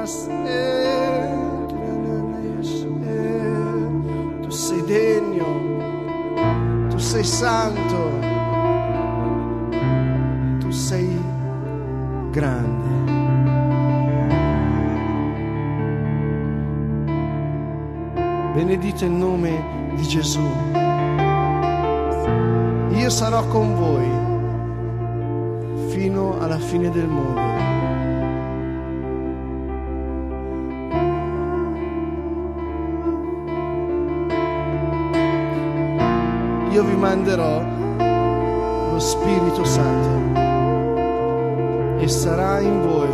Tu sei degno, tu sei santo, tu sei grande. Benedito il nome di Gesù. Io sarò con voi fino alla fine del mondo. Io vi manderò lo Spirito Santo e sarà in voi.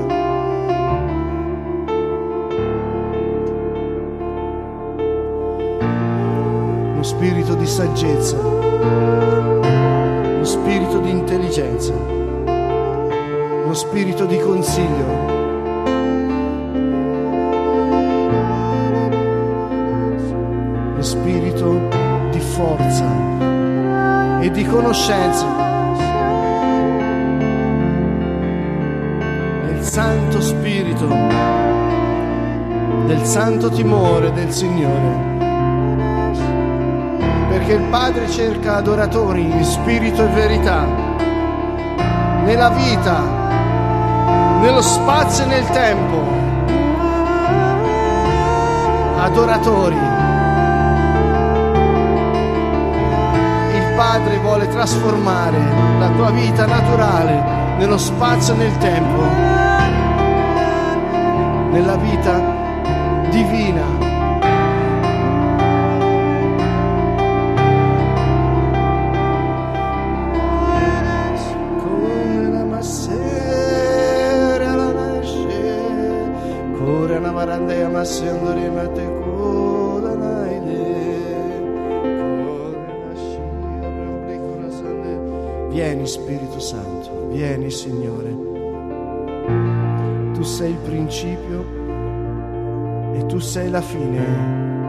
Lo spirito di saggezza, lo spirito di intelligenza, lo spirito di consiglio. Lo spirito forza e di conoscenza. Del Santo Spirito, del santo timore del Signore. Perché il Padre cerca adoratori in spirito e verità, nella vita, nello spazio e nel tempo. Adoratori. Padre vuole trasformare la tua vita naturale nello spazio e nel tempo, nella vita divina. Principio e tu sei la fine.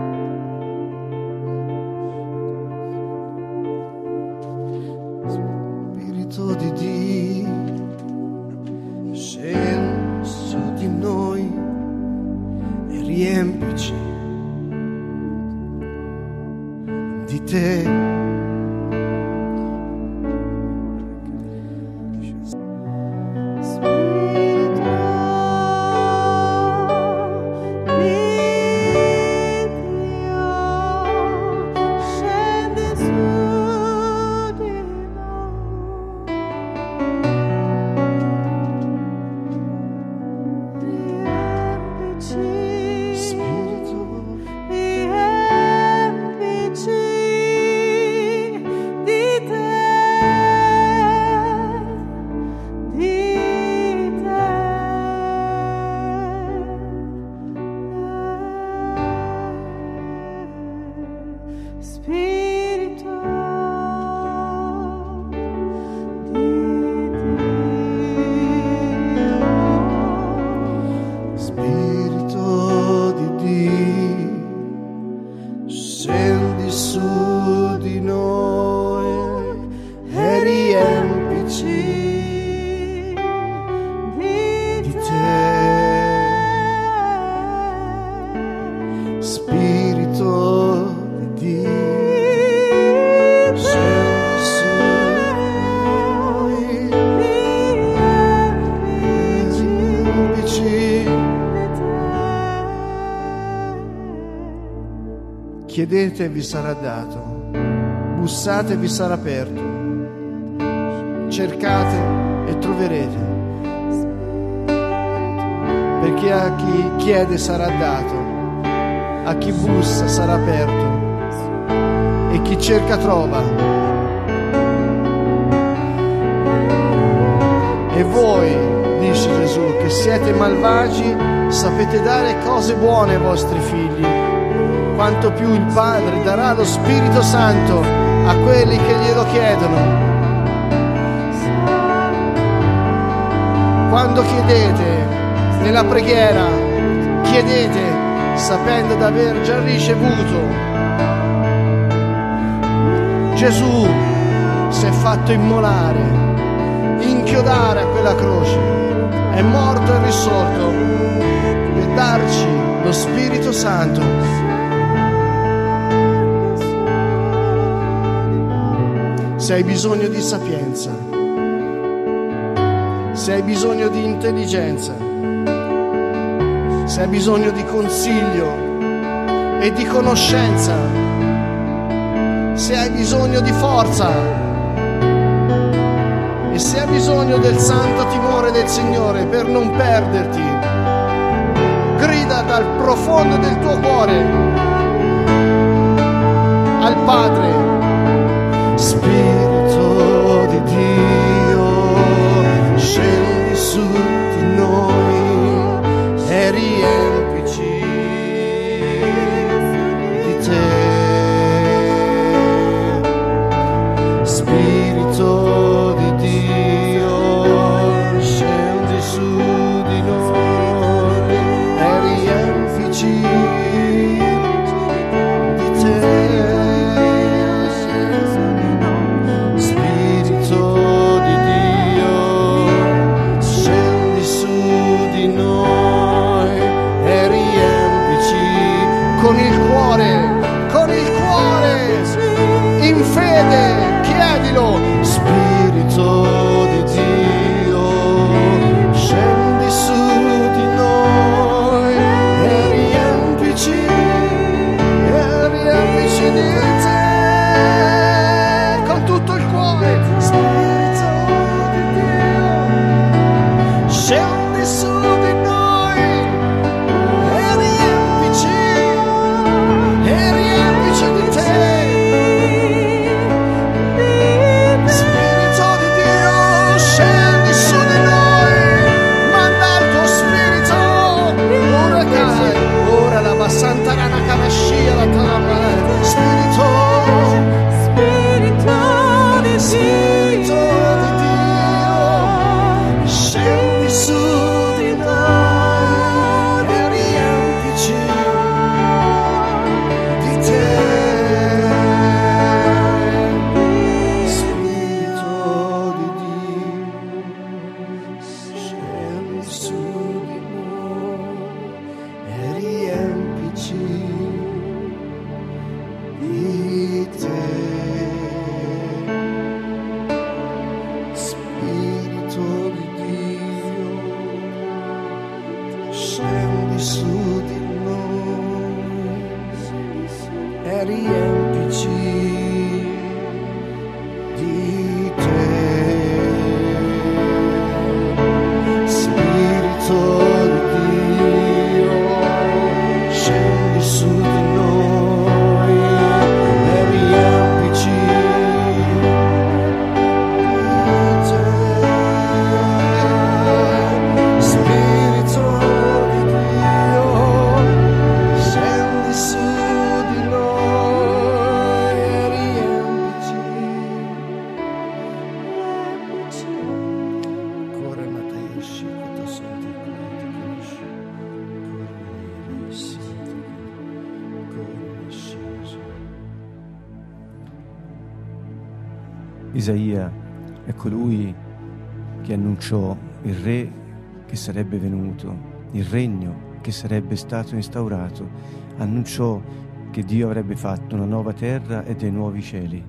E vi sarà dato, bussate vi sarà aperto, cercate e troverete, perché a chi chiede sarà dato, a chi bussa sarà aperto. E chi cerca trova. E voi, dice Gesù, che siete malvagi, sapete dare cose buone ai vostri figli quanto più il Padre darà lo Spirito Santo a quelli che glielo chiedono. Quando chiedete nella preghiera, chiedete sapendo di aver già ricevuto. Gesù si è fatto immolare, inchiodare a quella croce, è morto e risorto per lo Spirito Santo. Se hai bisogno di sapienza, se hai bisogno di intelligenza, se hai bisogno di consiglio e di conoscenza, se hai bisogno di forza e se hai bisogno del santo timore del Signore per non perderti, grida dal profondo del tuo cuore al Padre. Spirito Jesus. Sarebbe venuto, il regno che sarebbe stato instaurato, annunciò che Dio avrebbe fatto una nuova terra e dei nuovi cieli.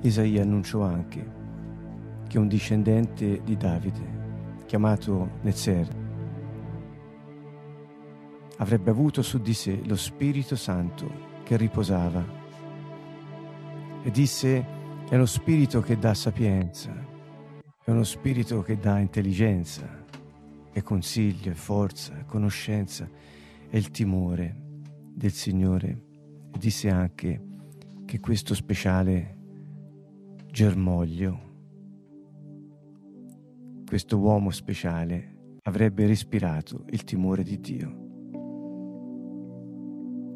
Isaia annunciò anche che un discendente di Davide, chiamato Nezer, avrebbe avuto su di sé lo Spirito Santo che riposava e disse è uno spirito che dà sapienza, è uno spirito che dà intelligenza, e consiglio, e forza, e conoscenza e il timore del Signore. E disse anche che questo speciale germoglio, questo uomo speciale, avrebbe respirato il timore di Dio.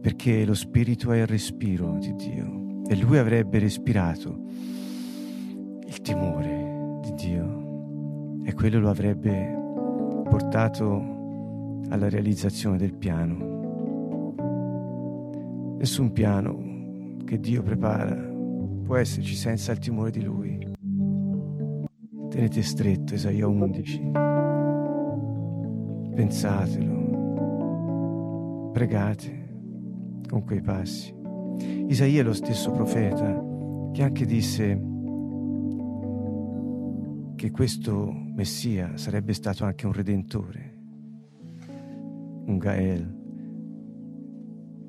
Perché lo spirito è il respiro di Dio e lui avrebbe respirato il timore Dio e quello lo avrebbe portato alla realizzazione del piano. Nessun piano che Dio prepara può esserci senza il timore di Lui. Tenete stretto Isaia 11. Pensatelo. pregate con quei passi. Isaia è lo stesso profeta che anche disse che questo Messia sarebbe stato anche un redentore, un Gael.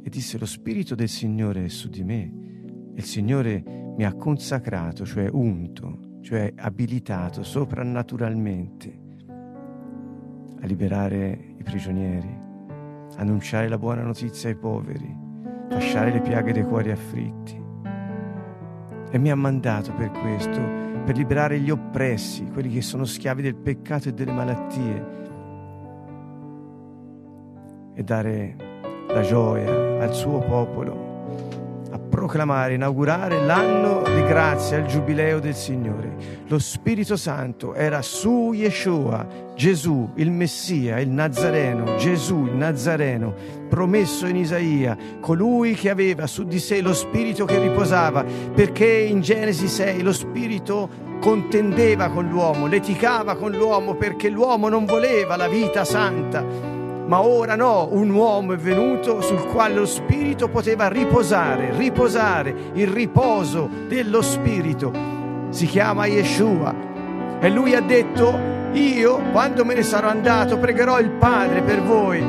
E disse lo Spirito del Signore è su di me e il Signore mi ha consacrato, cioè unto, cioè abilitato soprannaturalmente a liberare i prigionieri, annunciare la buona notizia ai poveri, fasciare le piaghe dei cuori afflitti. E mi ha mandato per questo, per liberare gli oppressi, quelli che sono schiavi del peccato e delle malattie, e dare la gioia al suo popolo proclamare, inaugurare l'anno di grazia, il giubileo del Signore. Lo Spirito Santo era su Yeshua, Gesù, il Messia, il Nazareno, Gesù, il Nazareno, promesso in Isaia, colui che aveva su di sé lo Spirito che riposava, perché in Genesi 6 lo Spirito contendeva con l'uomo, leticava con l'uomo perché l'uomo non voleva la vita santa ma ora no, un uomo è venuto sul quale lo Spirito poteva riposare, riposare, il riposo dello Spirito. Si chiama Yeshua. E lui ha detto, io quando me ne sarò andato pregherò il Padre per voi.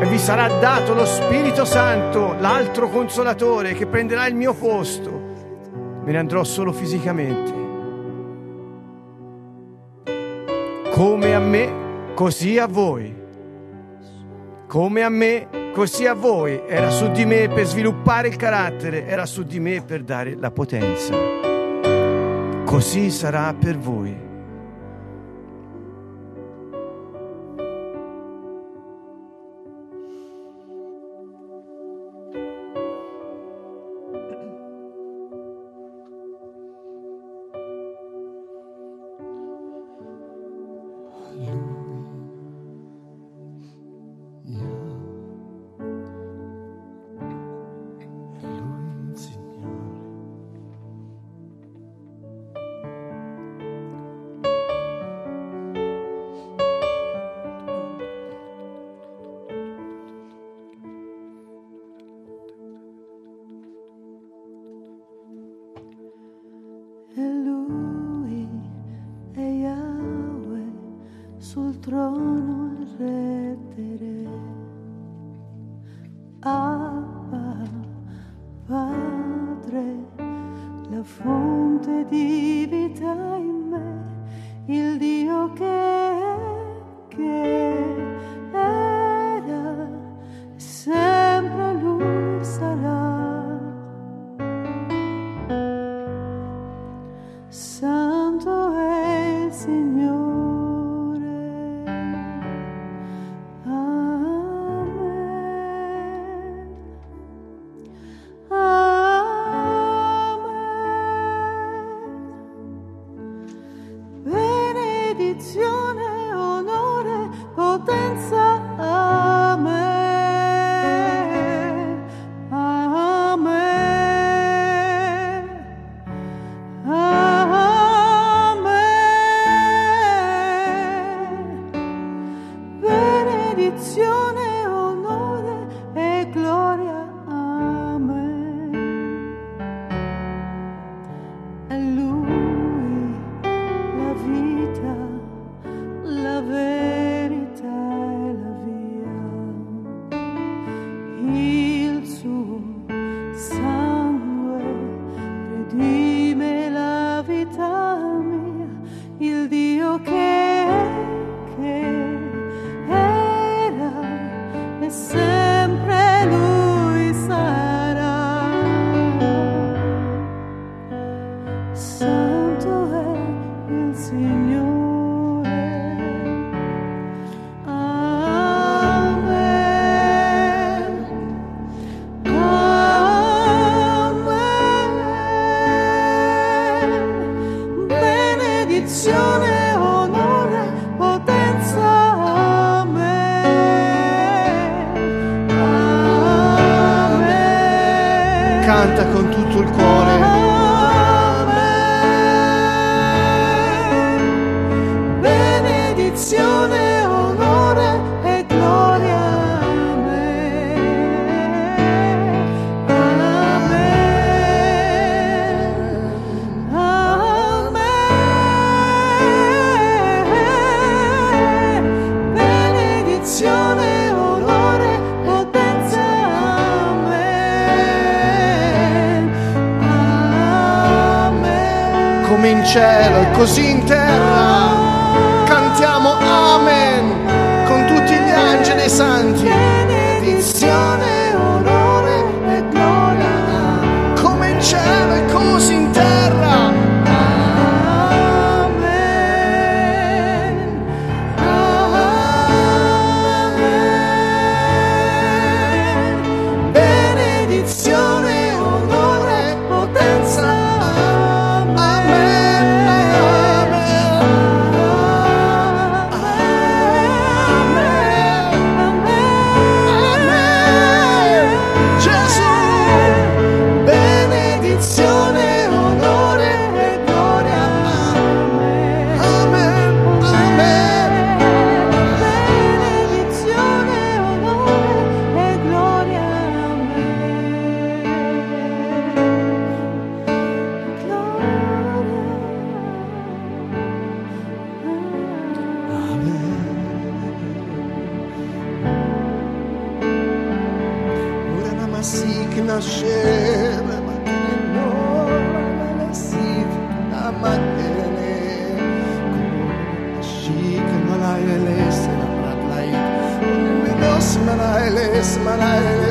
E vi sarà dato lo Spirito Santo, l'altro consolatore che prenderà il mio posto. Me ne andrò solo fisicamente. Come a me così a voi. Come a me, così a voi. Era su di me per sviluppare il carattere, era su di me per dare la potenza. Così sarà per voi. abita in me il Dio che è, che è. Benedizione, onore e gloria cielo e così in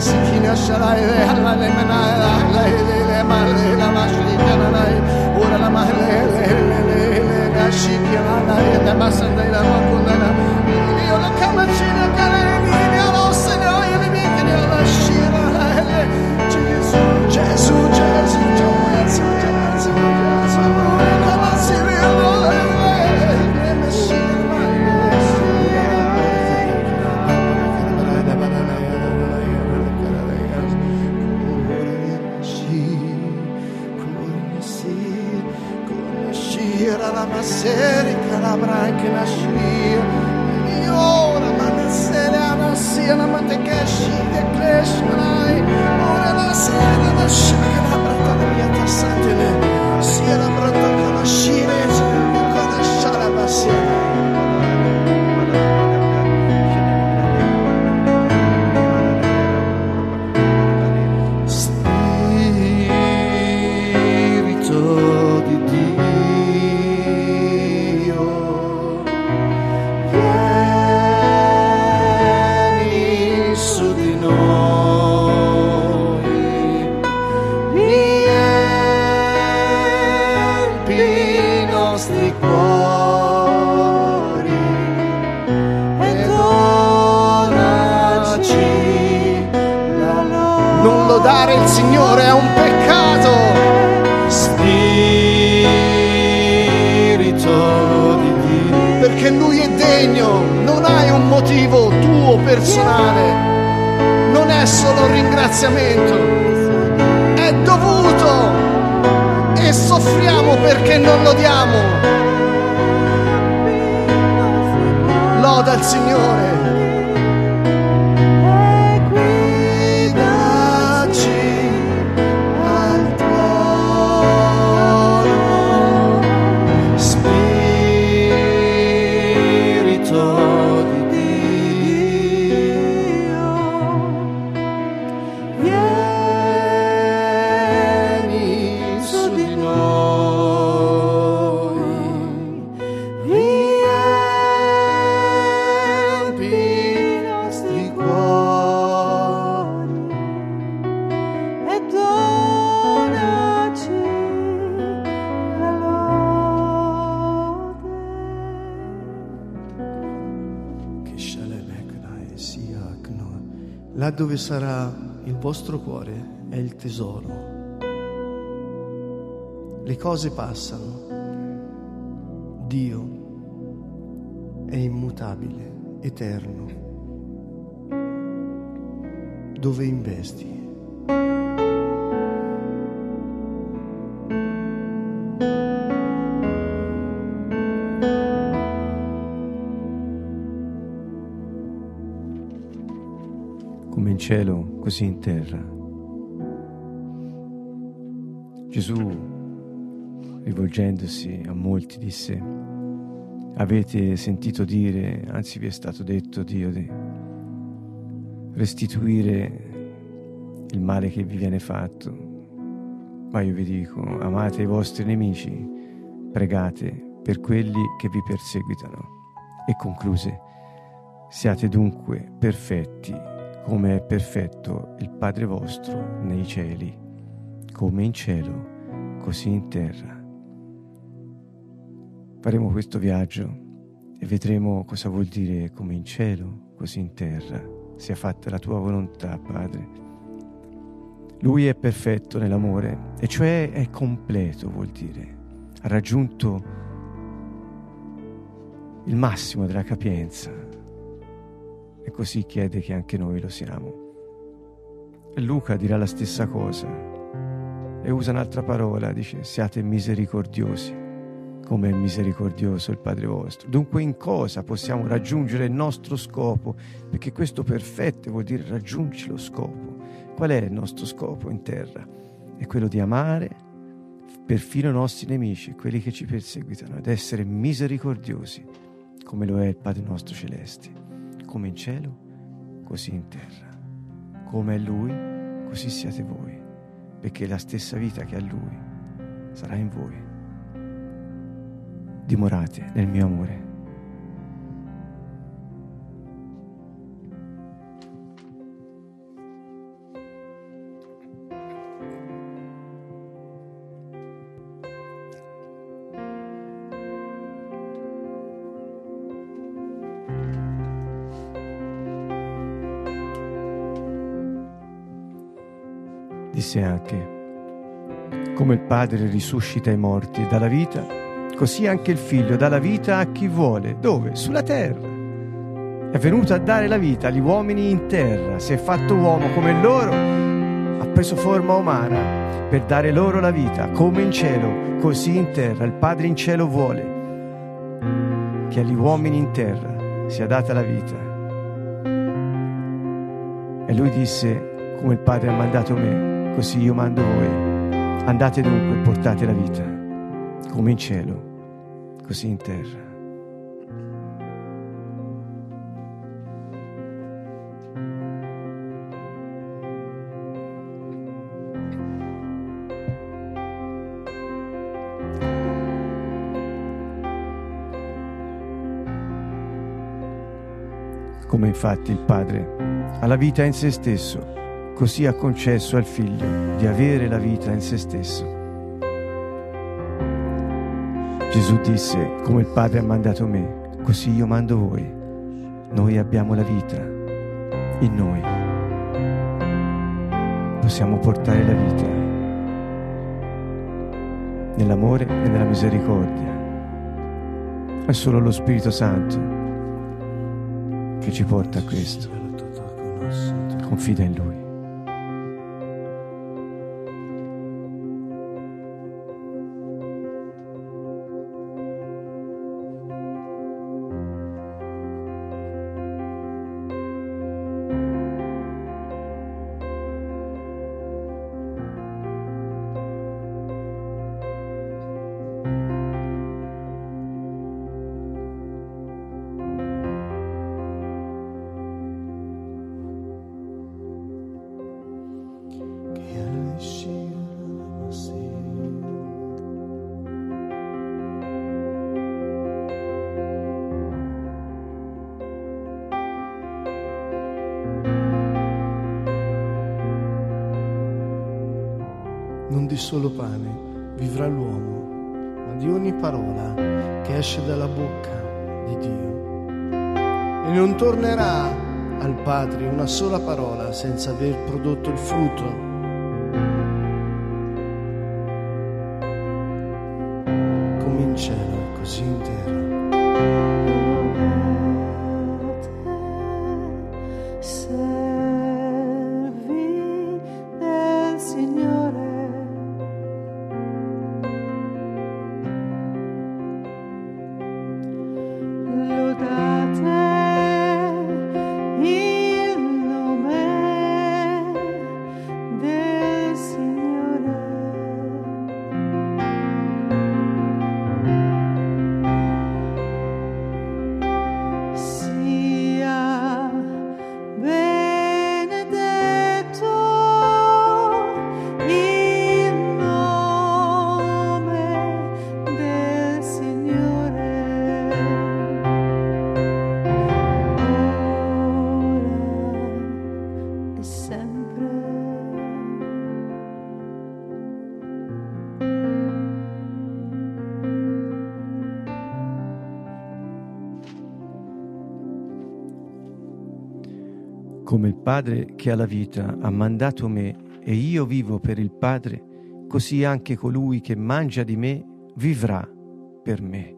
smalayle sikina shalayle halale manala halale le male la mashrika nanai. Ora la mahle le le le le gashik yana ya masanda la non hai un motivo tuo personale, non è solo ringraziamento, è dovuto e soffriamo perché non lodiamo. Loda il Signore. Dove sarà il vostro cuore è il tesoro. Le cose passano. Dio è immutabile, eterno. Dove investi? Cielo, così in terra. Gesù, rivolgendosi a molti, disse, avete sentito dire, anzi vi è stato detto Dio, di restituire il male che vi viene fatto, ma io vi dico, amate i vostri nemici, pregate per quelli che vi perseguitano. E concluse, siate dunque perfetti come è perfetto il Padre vostro nei cieli, come in cielo, così in terra. Faremo questo viaggio e vedremo cosa vuol dire come in cielo, così in terra. Sia fatta la tua volontà, Padre. Lui è perfetto nell'amore, e cioè è completo, vuol dire. Ha raggiunto il massimo della capienza. E così chiede che anche noi lo siamo. E Luca dirà la stessa cosa e usa un'altra parola, dice siate misericordiosi come è misericordioso il Padre vostro. Dunque in cosa possiamo raggiungere il nostro scopo? Perché questo perfetto vuol dire raggiungi lo scopo. Qual è il nostro scopo in terra? È quello di amare perfino i nostri nemici, quelli che ci perseguitano, ed essere misericordiosi, come lo è il Padre nostro celeste, come in cielo, così in terra. Come è Lui, così siate voi, perché la stessa vita che ha Lui sarà in voi dimorate nel mio amore. Disse anche, come il Padre risuscita i morti dalla vita, così anche il figlio dà la vita a chi vuole. Dove? Sulla terra. È venuto a dare la vita agli uomini in terra, si è fatto uomo come loro, ha preso forma umana per dare loro la vita, come in cielo, così in terra. Il Padre in cielo vuole che agli uomini in terra sia data la vita. E lui disse, come il Padre ha mandato me, così io mando voi. Andate dunque e portate la vita, come in cielo, così in terra. Come infatti il Padre ha la vita in se stesso, così ha concesso al Figlio di avere la vita in se stesso. Gesù disse, come il Padre ha mandato me, così io mando voi. Noi abbiamo la vita in noi. Possiamo portare la vita nell'amore e nella misericordia. È solo lo Spirito Santo che ci porta a questo. Confida in Lui. Solo pane vivrà l'uomo, ma di ogni parola che esce dalla bocca di Dio. E non tornerà al Padre una sola parola senza aver prodotto il frutto. Padre che ha la vita ha mandato me e io vivo per il Padre, così anche colui che mangia di me vivrà per me.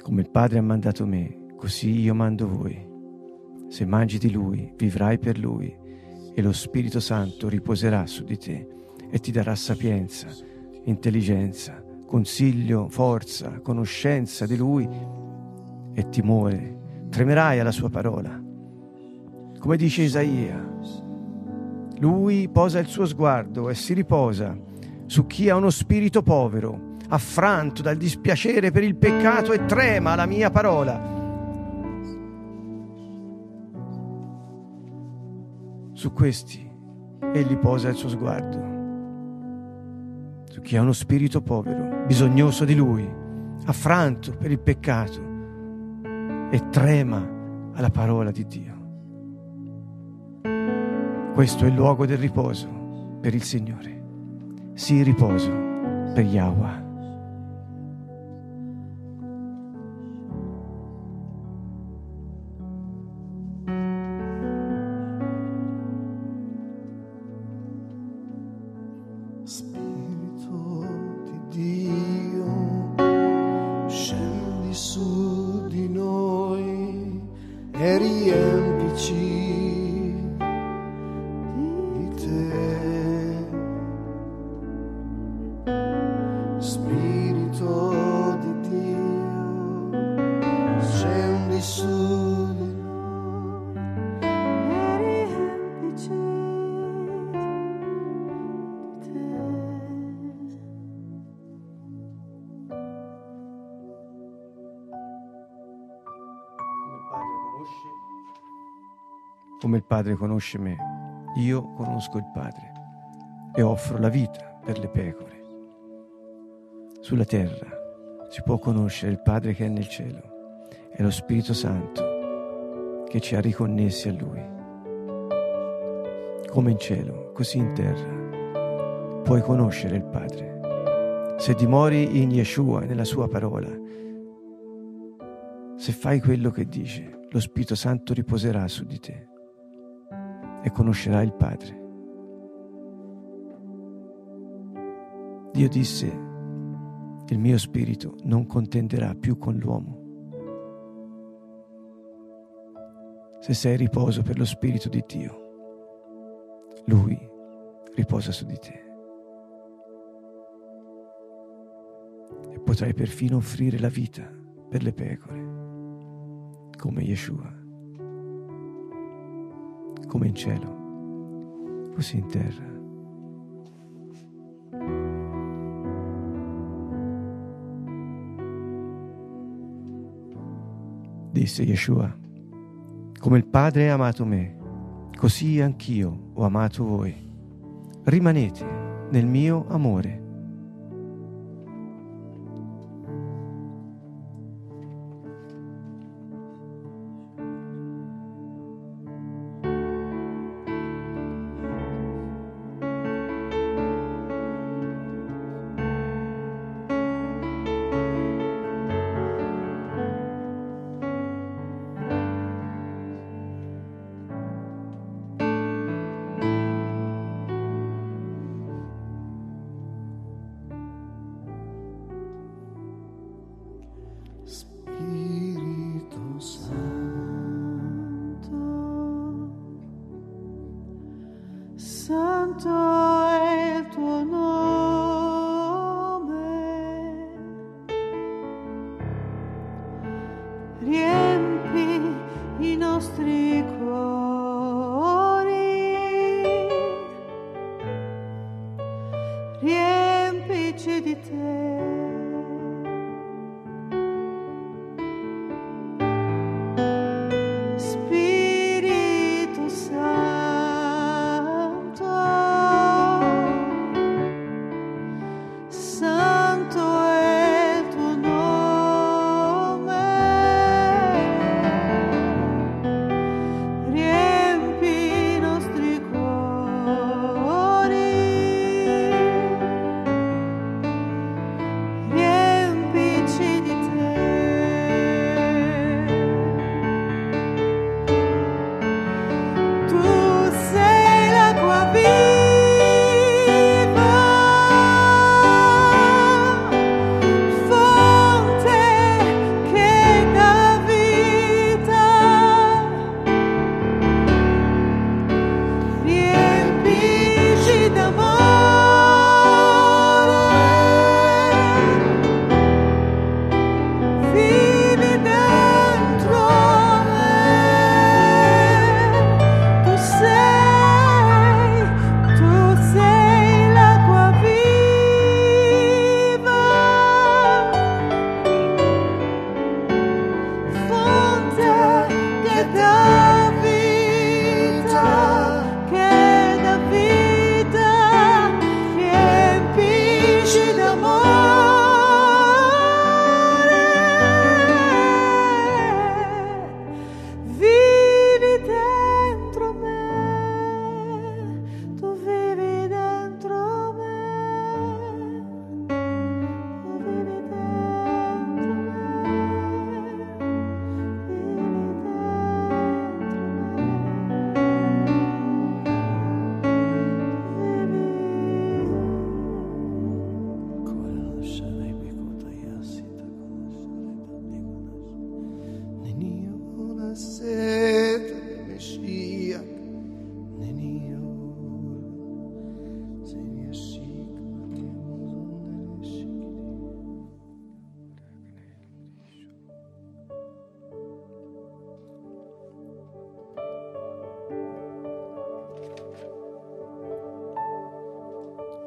Come il Padre ha mandato me, così io mando voi. Se mangi di Lui, vivrai per Lui e lo Spirito Santo riposerà su di te e ti darà sapienza, intelligenza, consiglio, forza, conoscenza di Lui e timore. Tremerai alla sua parola. Come dice Isaia, lui posa il suo sguardo e si riposa su chi ha uno spirito povero, affranto dal dispiacere per il peccato e trema la mia parola. Su questi egli posa il suo sguardo, su chi ha uno spirito povero, bisognoso di lui, affranto per il peccato e trema alla parola di Dio. Questo è il luogo del riposo per il Signore. Sì, riposo per Yahweh. Come il Padre conosce me, io conosco il Padre e offro la vita per le pecore. Sulla terra si può conoscere il Padre che è nel cielo e lo Spirito Santo che ci ha riconnessi a Lui. Come in cielo, così in terra, puoi conoscere il Padre. Se dimori in Yeshua, nella sua parola, se fai quello che dice, lo Spirito Santo riposerà su di te e conoscerai il Padre. Dio disse, il mio spirito non contenderà più con l'uomo. Se sei riposo per lo spirito di Dio, Lui riposa su di te. E potrai perfino offrire la vita per le pecore, come Yeshua come in cielo, così in terra. Disse Yeshua, come il Padre ha amato me, così anch'io ho amato voi. Rimanete nel mio amore.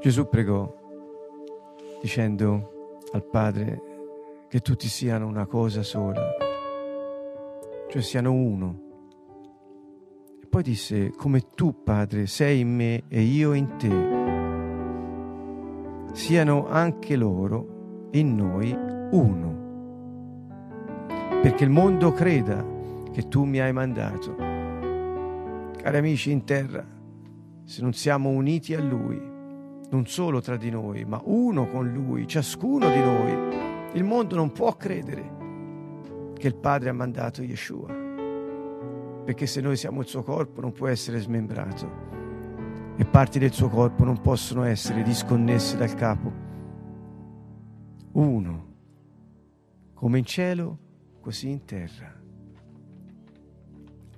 Gesù pregò dicendo al Padre che tutti siano una cosa sola, cioè siano uno. E poi disse, come tu, Padre, sei in me e io in te, siano anche loro in noi uno, perché il mondo creda che tu mi hai mandato. Cari amici in terra, se non siamo uniti a Lui, non solo tra di noi, ma uno con Lui, ciascuno di noi, il mondo non può credere che il Padre ha mandato Yeshua, perché se noi siamo il suo corpo non può essere smembrato e parti del suo corpo non possono essere disconnesse dal capo. Uno, come in cielo, così in terra.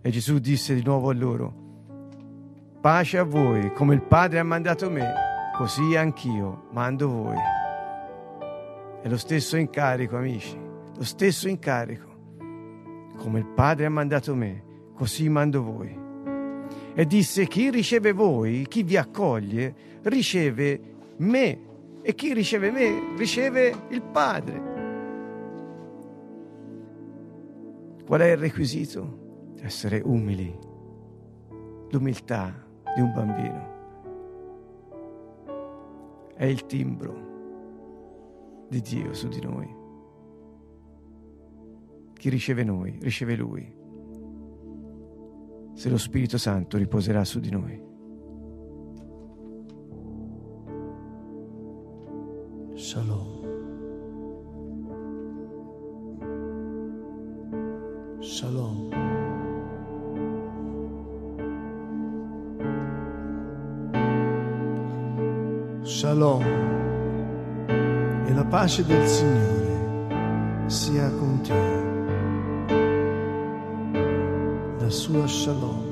E Gesù disse di nuovo a loro, pace a voi, come il Padre ha mandato me così anch'io mando voi. È lo stesso incarico, amici, lo stesso incarico. Come il Padre ha mandato me, così mando voi. E disse, chi riceve voi, chi vi accoglie, riceve me. E chi riceve me, riceve il Padre. Qual è il requisito? Essere umili. L'umiltà di un bambino è il timbro di Dio su di noi. Chi riceve noi, riceve Lui. Se lo Spirito Santo riposerà su di noi. Shalom. Shalom. Shalom e la pace del Signore sia con te. La sua Shalom.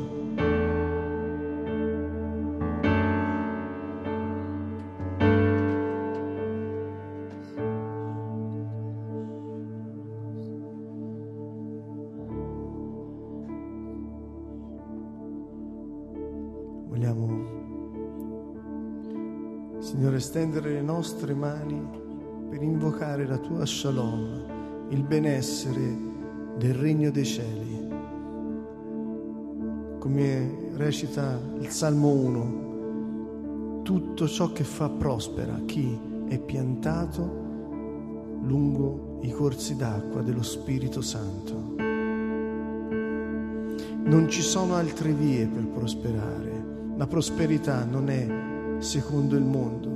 Nostre mani per invocare la tua shalom, il benessere del regno dei cieli. Come recita il Salmo 1, tutto ciò che fa prospera chi è piantato lungo i corsi d'acqua dello Spirito Santo. Non ci sono altre vie per prosperare. La prosperità non è secondo il mondo,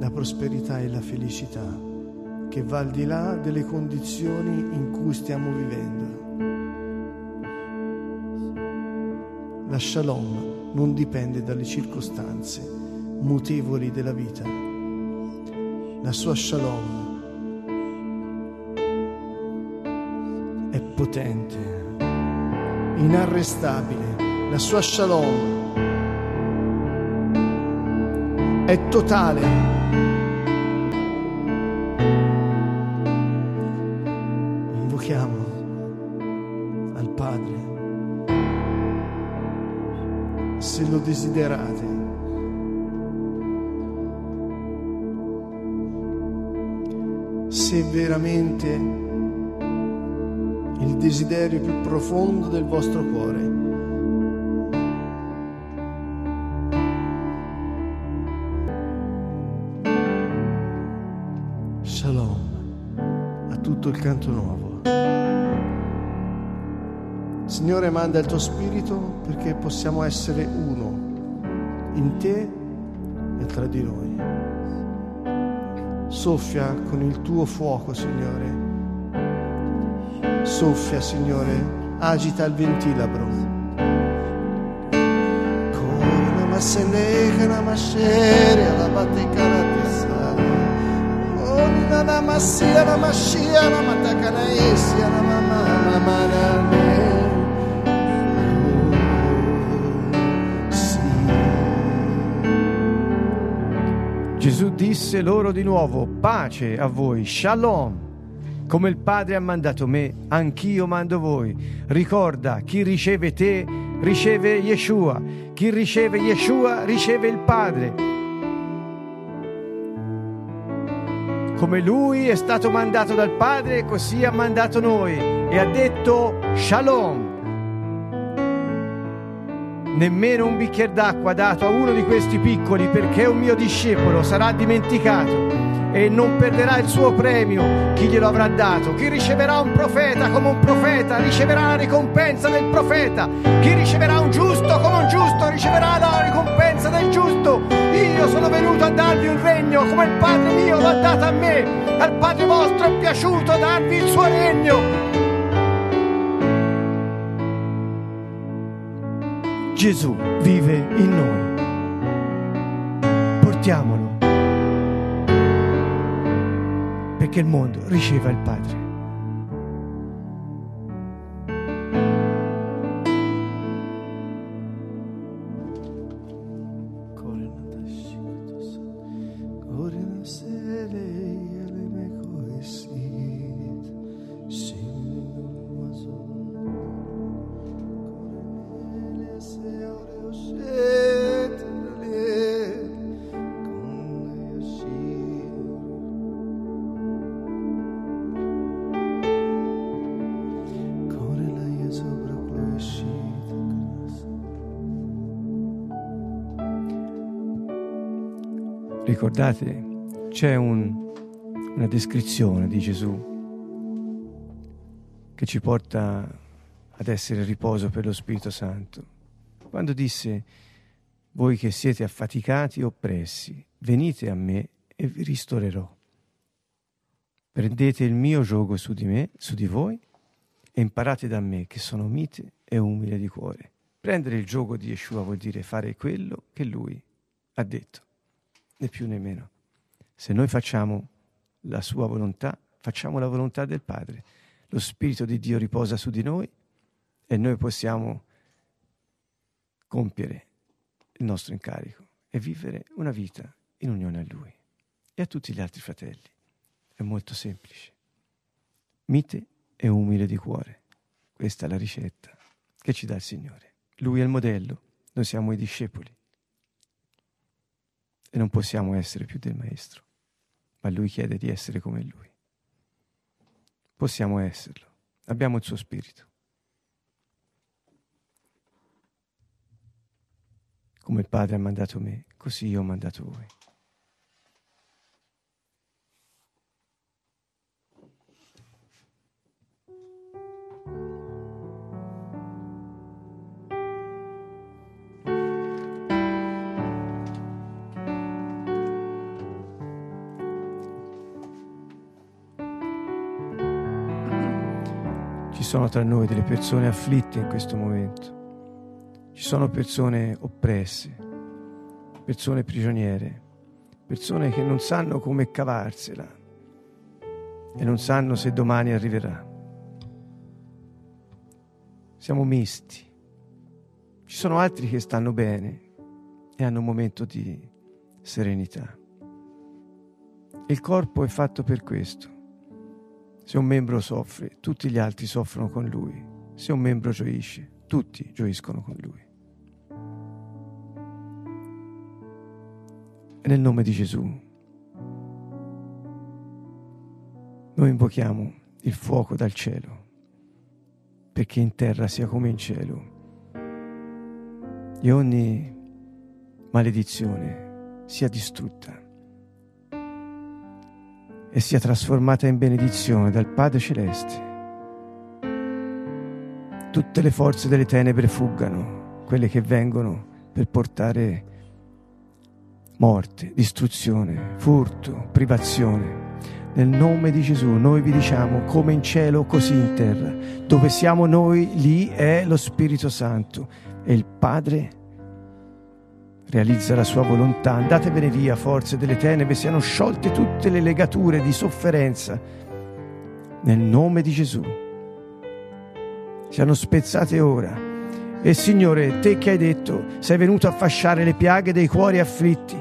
la prosperità e la felicità che va al di là delle condizioni in cui stiamo vivendo. La shalom non dipende dalle circostanze mutevoli della vita. La sua shalom è potente, inarrestabile. La sua shalom è totale. Desiderate. Se veramente il desiderio più profondo del vostro cuore canto nuovo. Signore, manda il tuo spirito perché possiamo essere uno in te e tra di noi. Soffia con il tuo fuoco, Signore. Soffia, Signore, agita il ventilabro. Massendeca na masceria la bateca la tessara. Gesù disse loro di nuovo, pace a voi, shalom. Come il Padre ha mandato me, anch'io mando voi. Ricorda, chi riceve te, riceve Yeshua. Chi riceve Yeshua, riceve il Padre. Come lui è stato mandato dal Padre, così ha mandato noi e ha detto Shalom. Nemmeno un bicchiere d'acqua dato a uno di questi piccoli perché è un mio discepolo sarà dimenticato e non perderà il suo premio chi glielo avrà dato. Chi riceverà un profeta come un profeta riceverà la ricompensa del profeta. Chi riceverà un giusto come un giusto riceverà la ricompensa del giusto. Io sono venuto a darvi un regno come il Padre mio l'ha dato a me. Al Padre vostro è piaciuto darvi il suo regno. Gesù vive in noi. Portiamolo perché il mondo riceva il Padre. Ricordate, c'è un, una descrizione di Gesù che ci porta ad essere riposo per lo Spirito Santo. Quando disse, voi che siete affaticati e oppressi, venite a me e vi ristorerò. Prendete il mio gioco su di me, su di voi, e imparate da me che sono mite e umile di cuore. Prendere il gioco di Yeshua vuol dire fare quello che lui ha detto né più né meno. Se noi facciamo la sua volontà, facciamo la volontà del Padre. Lo Spirito di Dio riposa su di noi e noi possiamo compiere il nostro incarico e vivere una vita in unione a Lui e a tutti gli altri fratelli. È molto semplice. Mite e umile di cuore. Questa è la ricetta che ci dà il Signore. Lui è il modello, noi siamo i discepoli e non possiamo essere più del Maestro, ma Lui chiede di essere come Lui. Possiamo esserlo, abbiamo il suo spirito. Come il Padre ha mandato me, così io ho mandato voi. Sono tra noi delle persone afflitte in questo momento. Ci sono persone oppresse, persone prigioniere, persone che non sanno come cavarsela e non sanno se domani arriverà. Siamo misti. Ci sono altri che stanno bene e hanno un momento di serenità. Il corpo è fatto per questo se un membro soffre, tutti gli altri soffrono con lui. Se un membro gioisce, tutti gioiscono con lui. E nel nome di Gesù noi invochiamo il fuoco dal cielo, perché in terra sia come in cielo. E ogni maledizione sia distrutta e sia trasformata in benedizione dal Padre Celeste. Tutte le forze delle tenebre fuggano, quelle che vengono per portare morte, distruzione, furto, privazione. Nel nome di Gesù noi vi diciamo come in cielo così in terra. Dove siamo noi, lì è lo Spirito Santo e il Padre realizza la sua volontà. Andatevene via, forze delle tenebre, siano sciolte tutte le legature di sofferenza nel nome di Gesù. Siano spezzate ora. E Signore, te che hai detto, sei venuto a fasciare le piaghe dei cuori afflitti.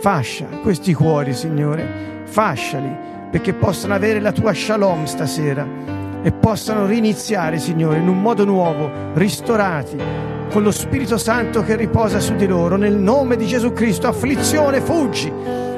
Fascia questi cuori, Signore, fasciali perché possano avere la tua shalom stasera e possano riniziare, Signore, in un modo nuovo, ristorati, con lo Spirito Santo che riposa su di loro. Nel nome di Gesù Cristo, afflizione, fuggi.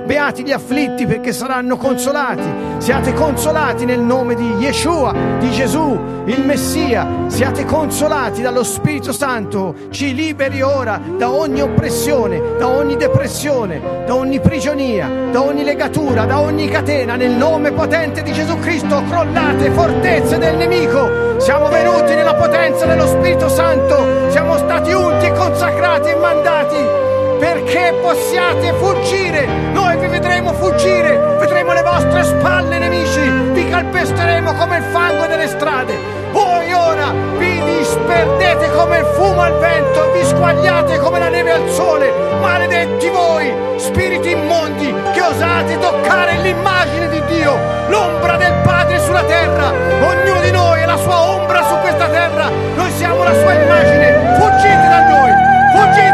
Beati gli afflitti perché saranno consolati. Siate consolati nel nome di Yeshua, di Gesù, il Messia. Siate consolati dallo Spirito Santo. Ci liberi ora da ogni oppressione, da ogni depressione, da ogni prigionia, da ogni legatura, da ogni catena. Nel nome potente di Gesù Cristo, crollate fortezze del nemico. Siamo venuti nella potenza dello Spirito Santo. Siamo stati unti consacrati e mandati perché possiate fuggire. Noi vi vedremo fuggire, vedremo le vostre spalle nemici, vi calpesteremo come il fango delle strade. Voi ora vi disperdete come il fumo al vento, vi squagliate come la neve al sole. Maledetti voi, spiriti immondi, che osate toccare l'immagine di Dio, l'ombra del Padre sulla terra. Ognuno di noi è la sua ombra su questa terra, noi siamo la sua immagine. Fuggite da noi, fuggite,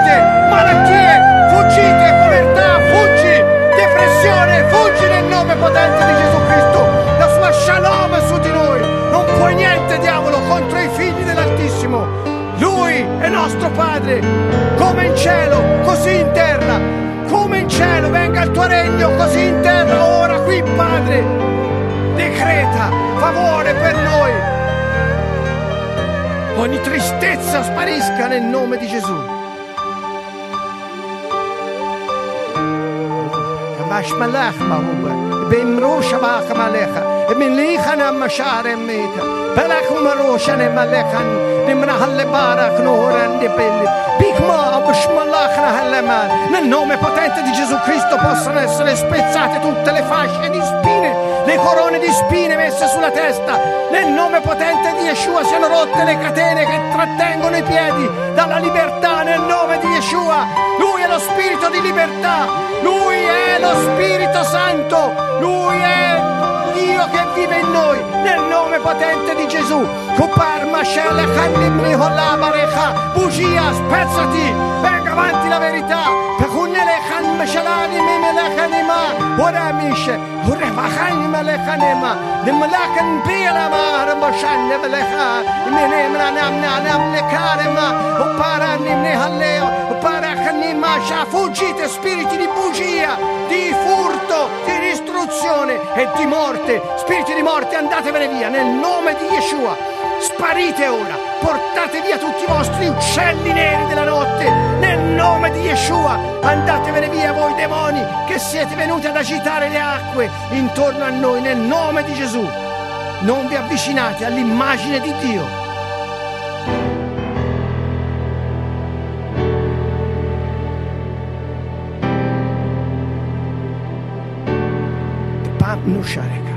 malattie, fuggite, povertà, fuggi, depressione, fuggi nel nome potente di Gesù Cristo. La sua shalom su di noi. Non puoi niente, diavolo, contro i figli dell'Altissimo. Lui è nostro Padre, come in cielo, così in terra. Come in cielo venga il tuo regno, così in terra, ora qui, Padre. Decreta favore per noi. Ogni tristezza sparisca nel nome di Gesù. باش ملاخ ما هو بمروش باخ ملاخ من ليخنا مشار ميك بلاك مروش انا ملاخ نمنا هل بارك نورا نبل بيك ما مش ملاخنا هل ما nel nome potente di Gesù Cristo possano essere spezzate tutte le fasce di spine le corone di spine messe sulla testa nel nome potente di Yeshua siano rotte le catene che trattengono i piedi Vive in noi, nel nome potente di Gesù. Kupar Mashele Khanimri Barecha, bugia, spezzati, venga avanti la verità. Pekunnele Khan Mashalani Mimele Khanima, ora Mishe, ora Vachani Mele Khanima, Nimlakan Bila Mar Mashan Nebelecha, Minemra Namna Namle Karema, Upara Nimne Halleo, Upara Khanima, fuggite spiriti di bugia, di furto, di distruzione e di morte. Spiriti di morte, andatevene via nel nome di Yeshua. Sparite ora, portate via tutti i vostri uccelli neri della notte nel nome di Yeshua. Andatevene via voi demoni che siete venuti ad agitare le acque intorno a noi nel nome di Gesù. Non vi avvicinate all'immagine di Dio. nušareka.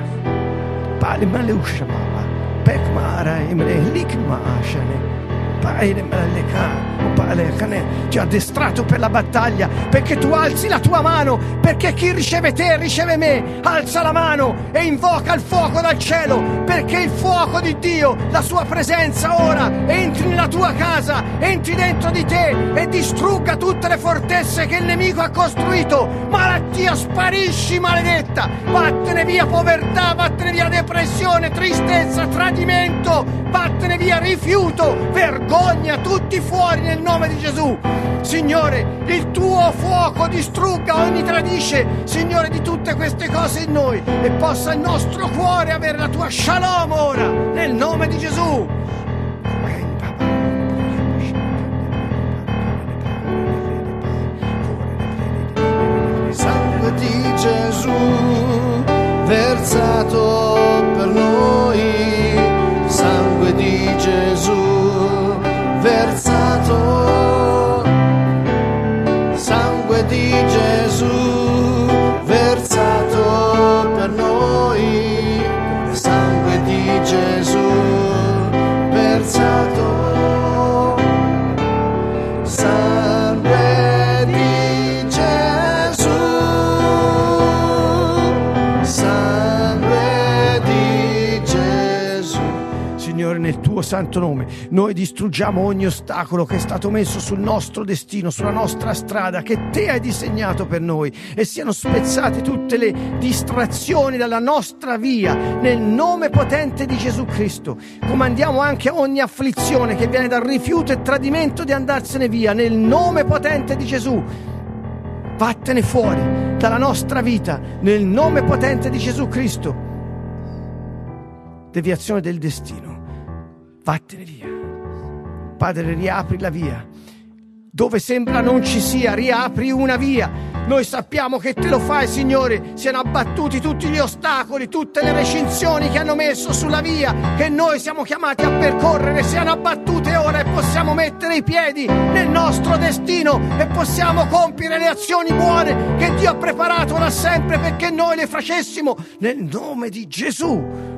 Palima le ušamava, pek mara imre lik mašane, pa idem leka, ti ho addestrato per la battaglia perché tu alzi la tua mano perché chi riceve te riceve me. Alza la mano e invoca il fuoco dal cielo perché il fuoco di Dio la sua presenza ora entri nella tua casa entri dentro di te e distrugga tutte le fortezze che il nemico ha costruito. Malattia sparisci maledetta! Vattene via povertà vattene via depressione tristezza tradimento vattene via rifiuto vergogna tutti fuori nel nome di Gesù. Signore, il tuo fuoco distrugga ogni tradisce, Signore, di tutte queste cose in noi e possa il nostro cuore avere la tua shalom ora, nel nome di Gesù. Sangue di Gesù versato santo nome. Noi distruggiamo ogni ostacolo che è stato messo sul nostro destino, sulla nostra strada che te hai disegnato per noi e siano spezzate tutte le distrazioni dalla nostra via nel nome potente di Gesù Cristo. Comandiamo anche ogni afflizione che viene dal rifiuto e tradimento di andarsene via nel nome potente di Gesù. Vattene fuori dalla nostra vita nel nome potente di Gesù Cristo. Deviazione del destino. Vattene via. Padre, riapri la via. Dove sembra non ci sia, riapri una via. Noi sappiamo che te lo fai, Signore. Siano abbattuti tutti gli ostacoli, tutte le recinzioni che hanno messo sulla via, che noi siamo chiamati a percorrere, siano abbattute ora e possiamo mettere i piedi nel nostro destino e possiamo compiere le azioni buone che Dio ha preparato da sempre perché noi le facessimo nel nome di Gesù.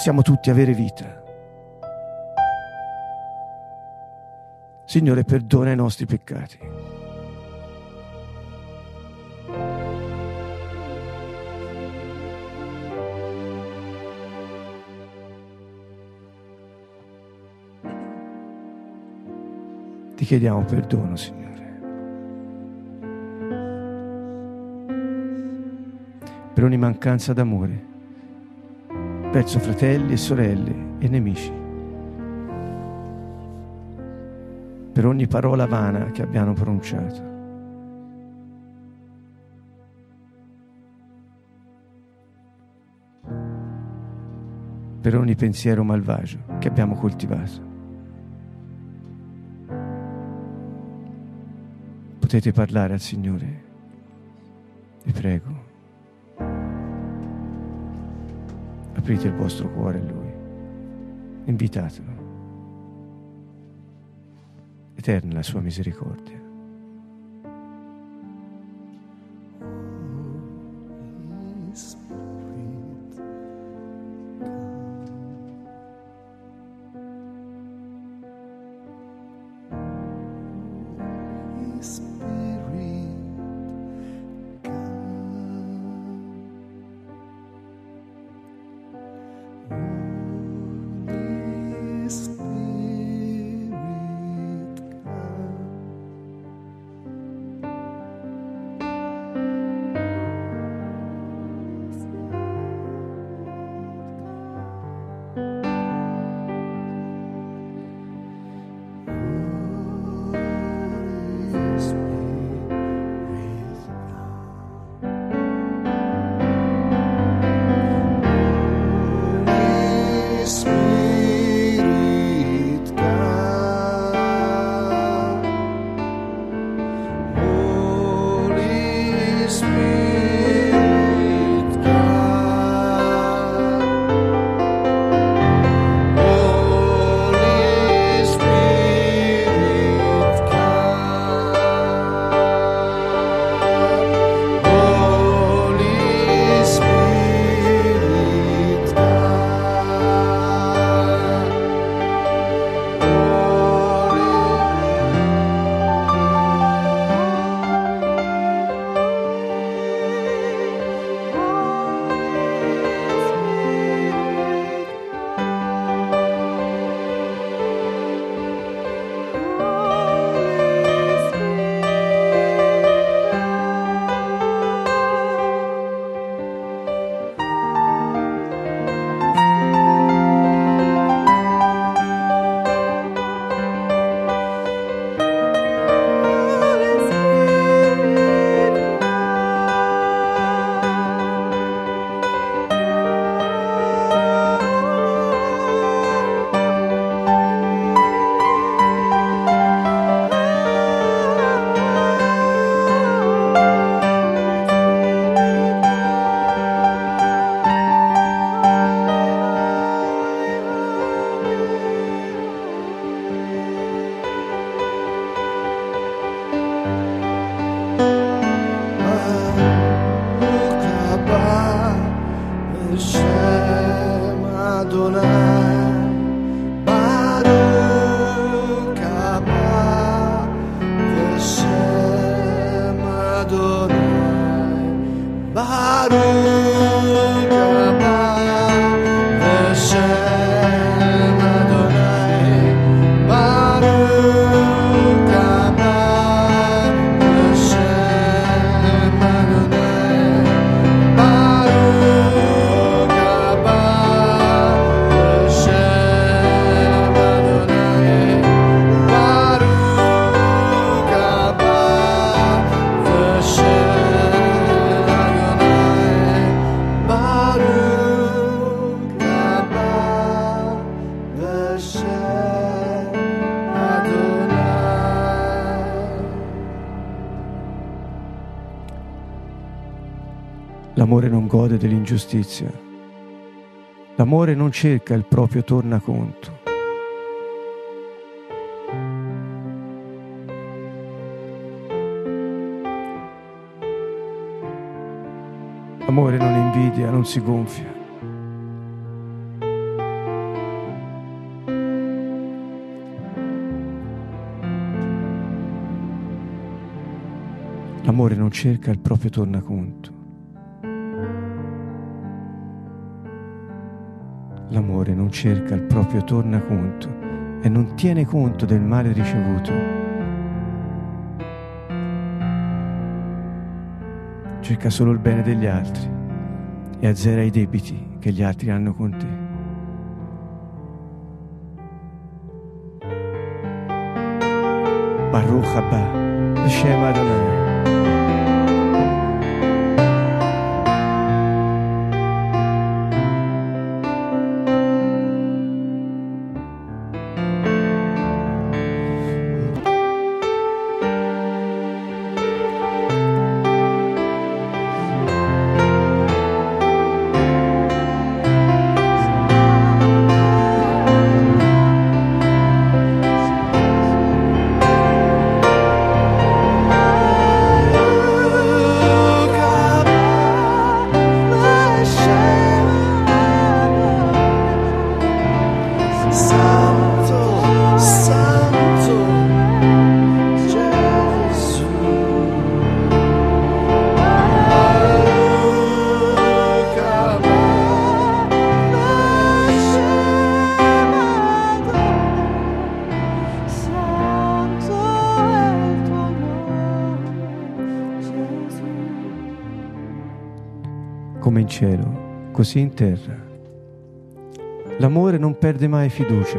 Possiamo tutti avere vita. Signore, perdona i nostri peccati. Ti chiediamo perdono, Signore. Per ogni mancanza d'amore verso fratelli e sorelle e nemici. Per ogni parola vana che abbiamo pronunciato. Per ogni pensiero malvagio che abbiamo coltivato. Potete parlare al Signore, vi prego. Aprite il vostro cuore a Lui. Invitatelo. Eterna la sua misericordia. Baruch dell'ingiustizia. L'amore non cerca il proprio tornaconto. L'amore non invidia, non si gonfia. L'amore non cerca il proprio tornaconto. L'amore non cerca il proprio tornaconto e non tiene conto del male ricevuto. Cerca solo il bene degli altri e azzera i debiti che gli altri hanno con te. Baruch haba, Hashem Adonai. Così in terra. L'amore non perde mai fiducia,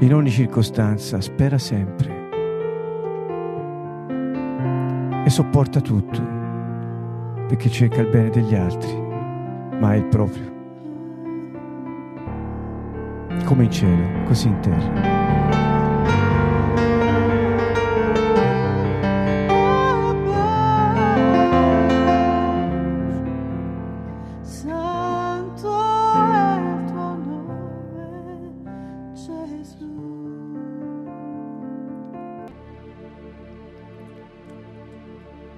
in ogni circostanza spera sempre e sopporta tutto, perché cerca il bene degli altri, mai il proprio. Come in cielo, così in terra.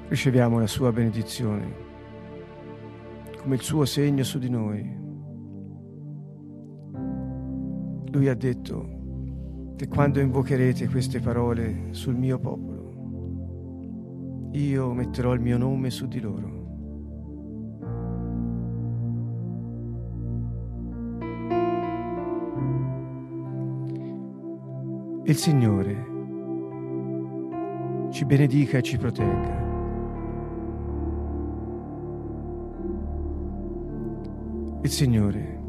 Riceviamo la sua benedizione come il suo segno su di noi. Lui ha detto che quando invocherete queste parole sul mio popolo, io metterò il mio nome su di loro. Il Signore ci benedica e ci protegga. Il Signore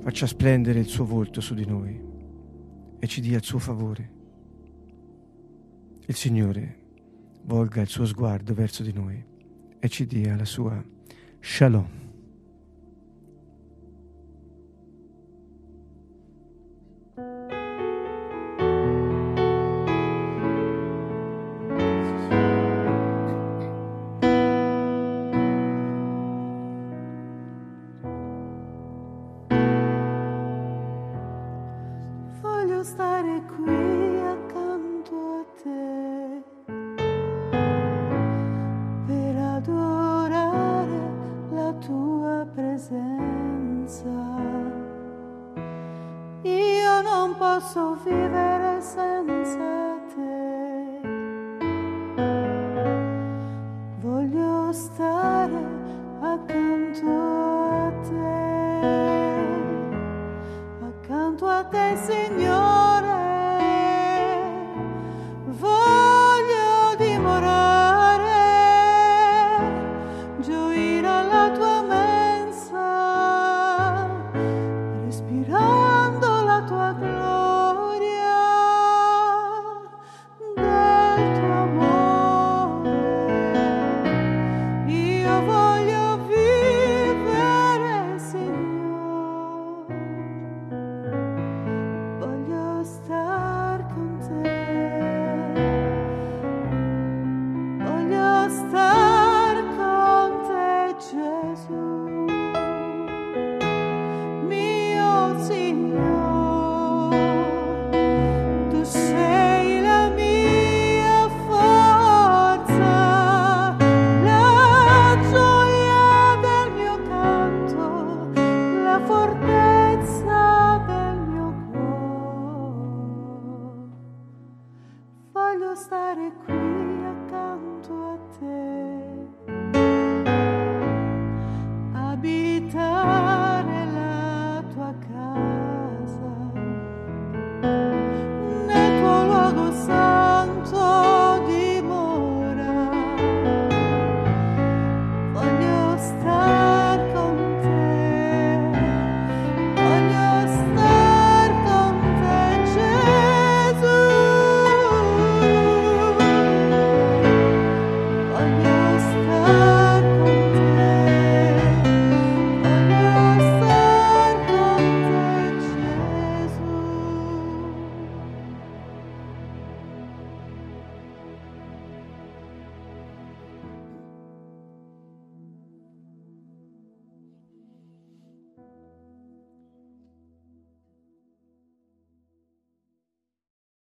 faccia splendere il suo volto su di noi e ci dia il suo favore. Il Signore volga il suo sguardo verso di noi e ci dia la sua shalom.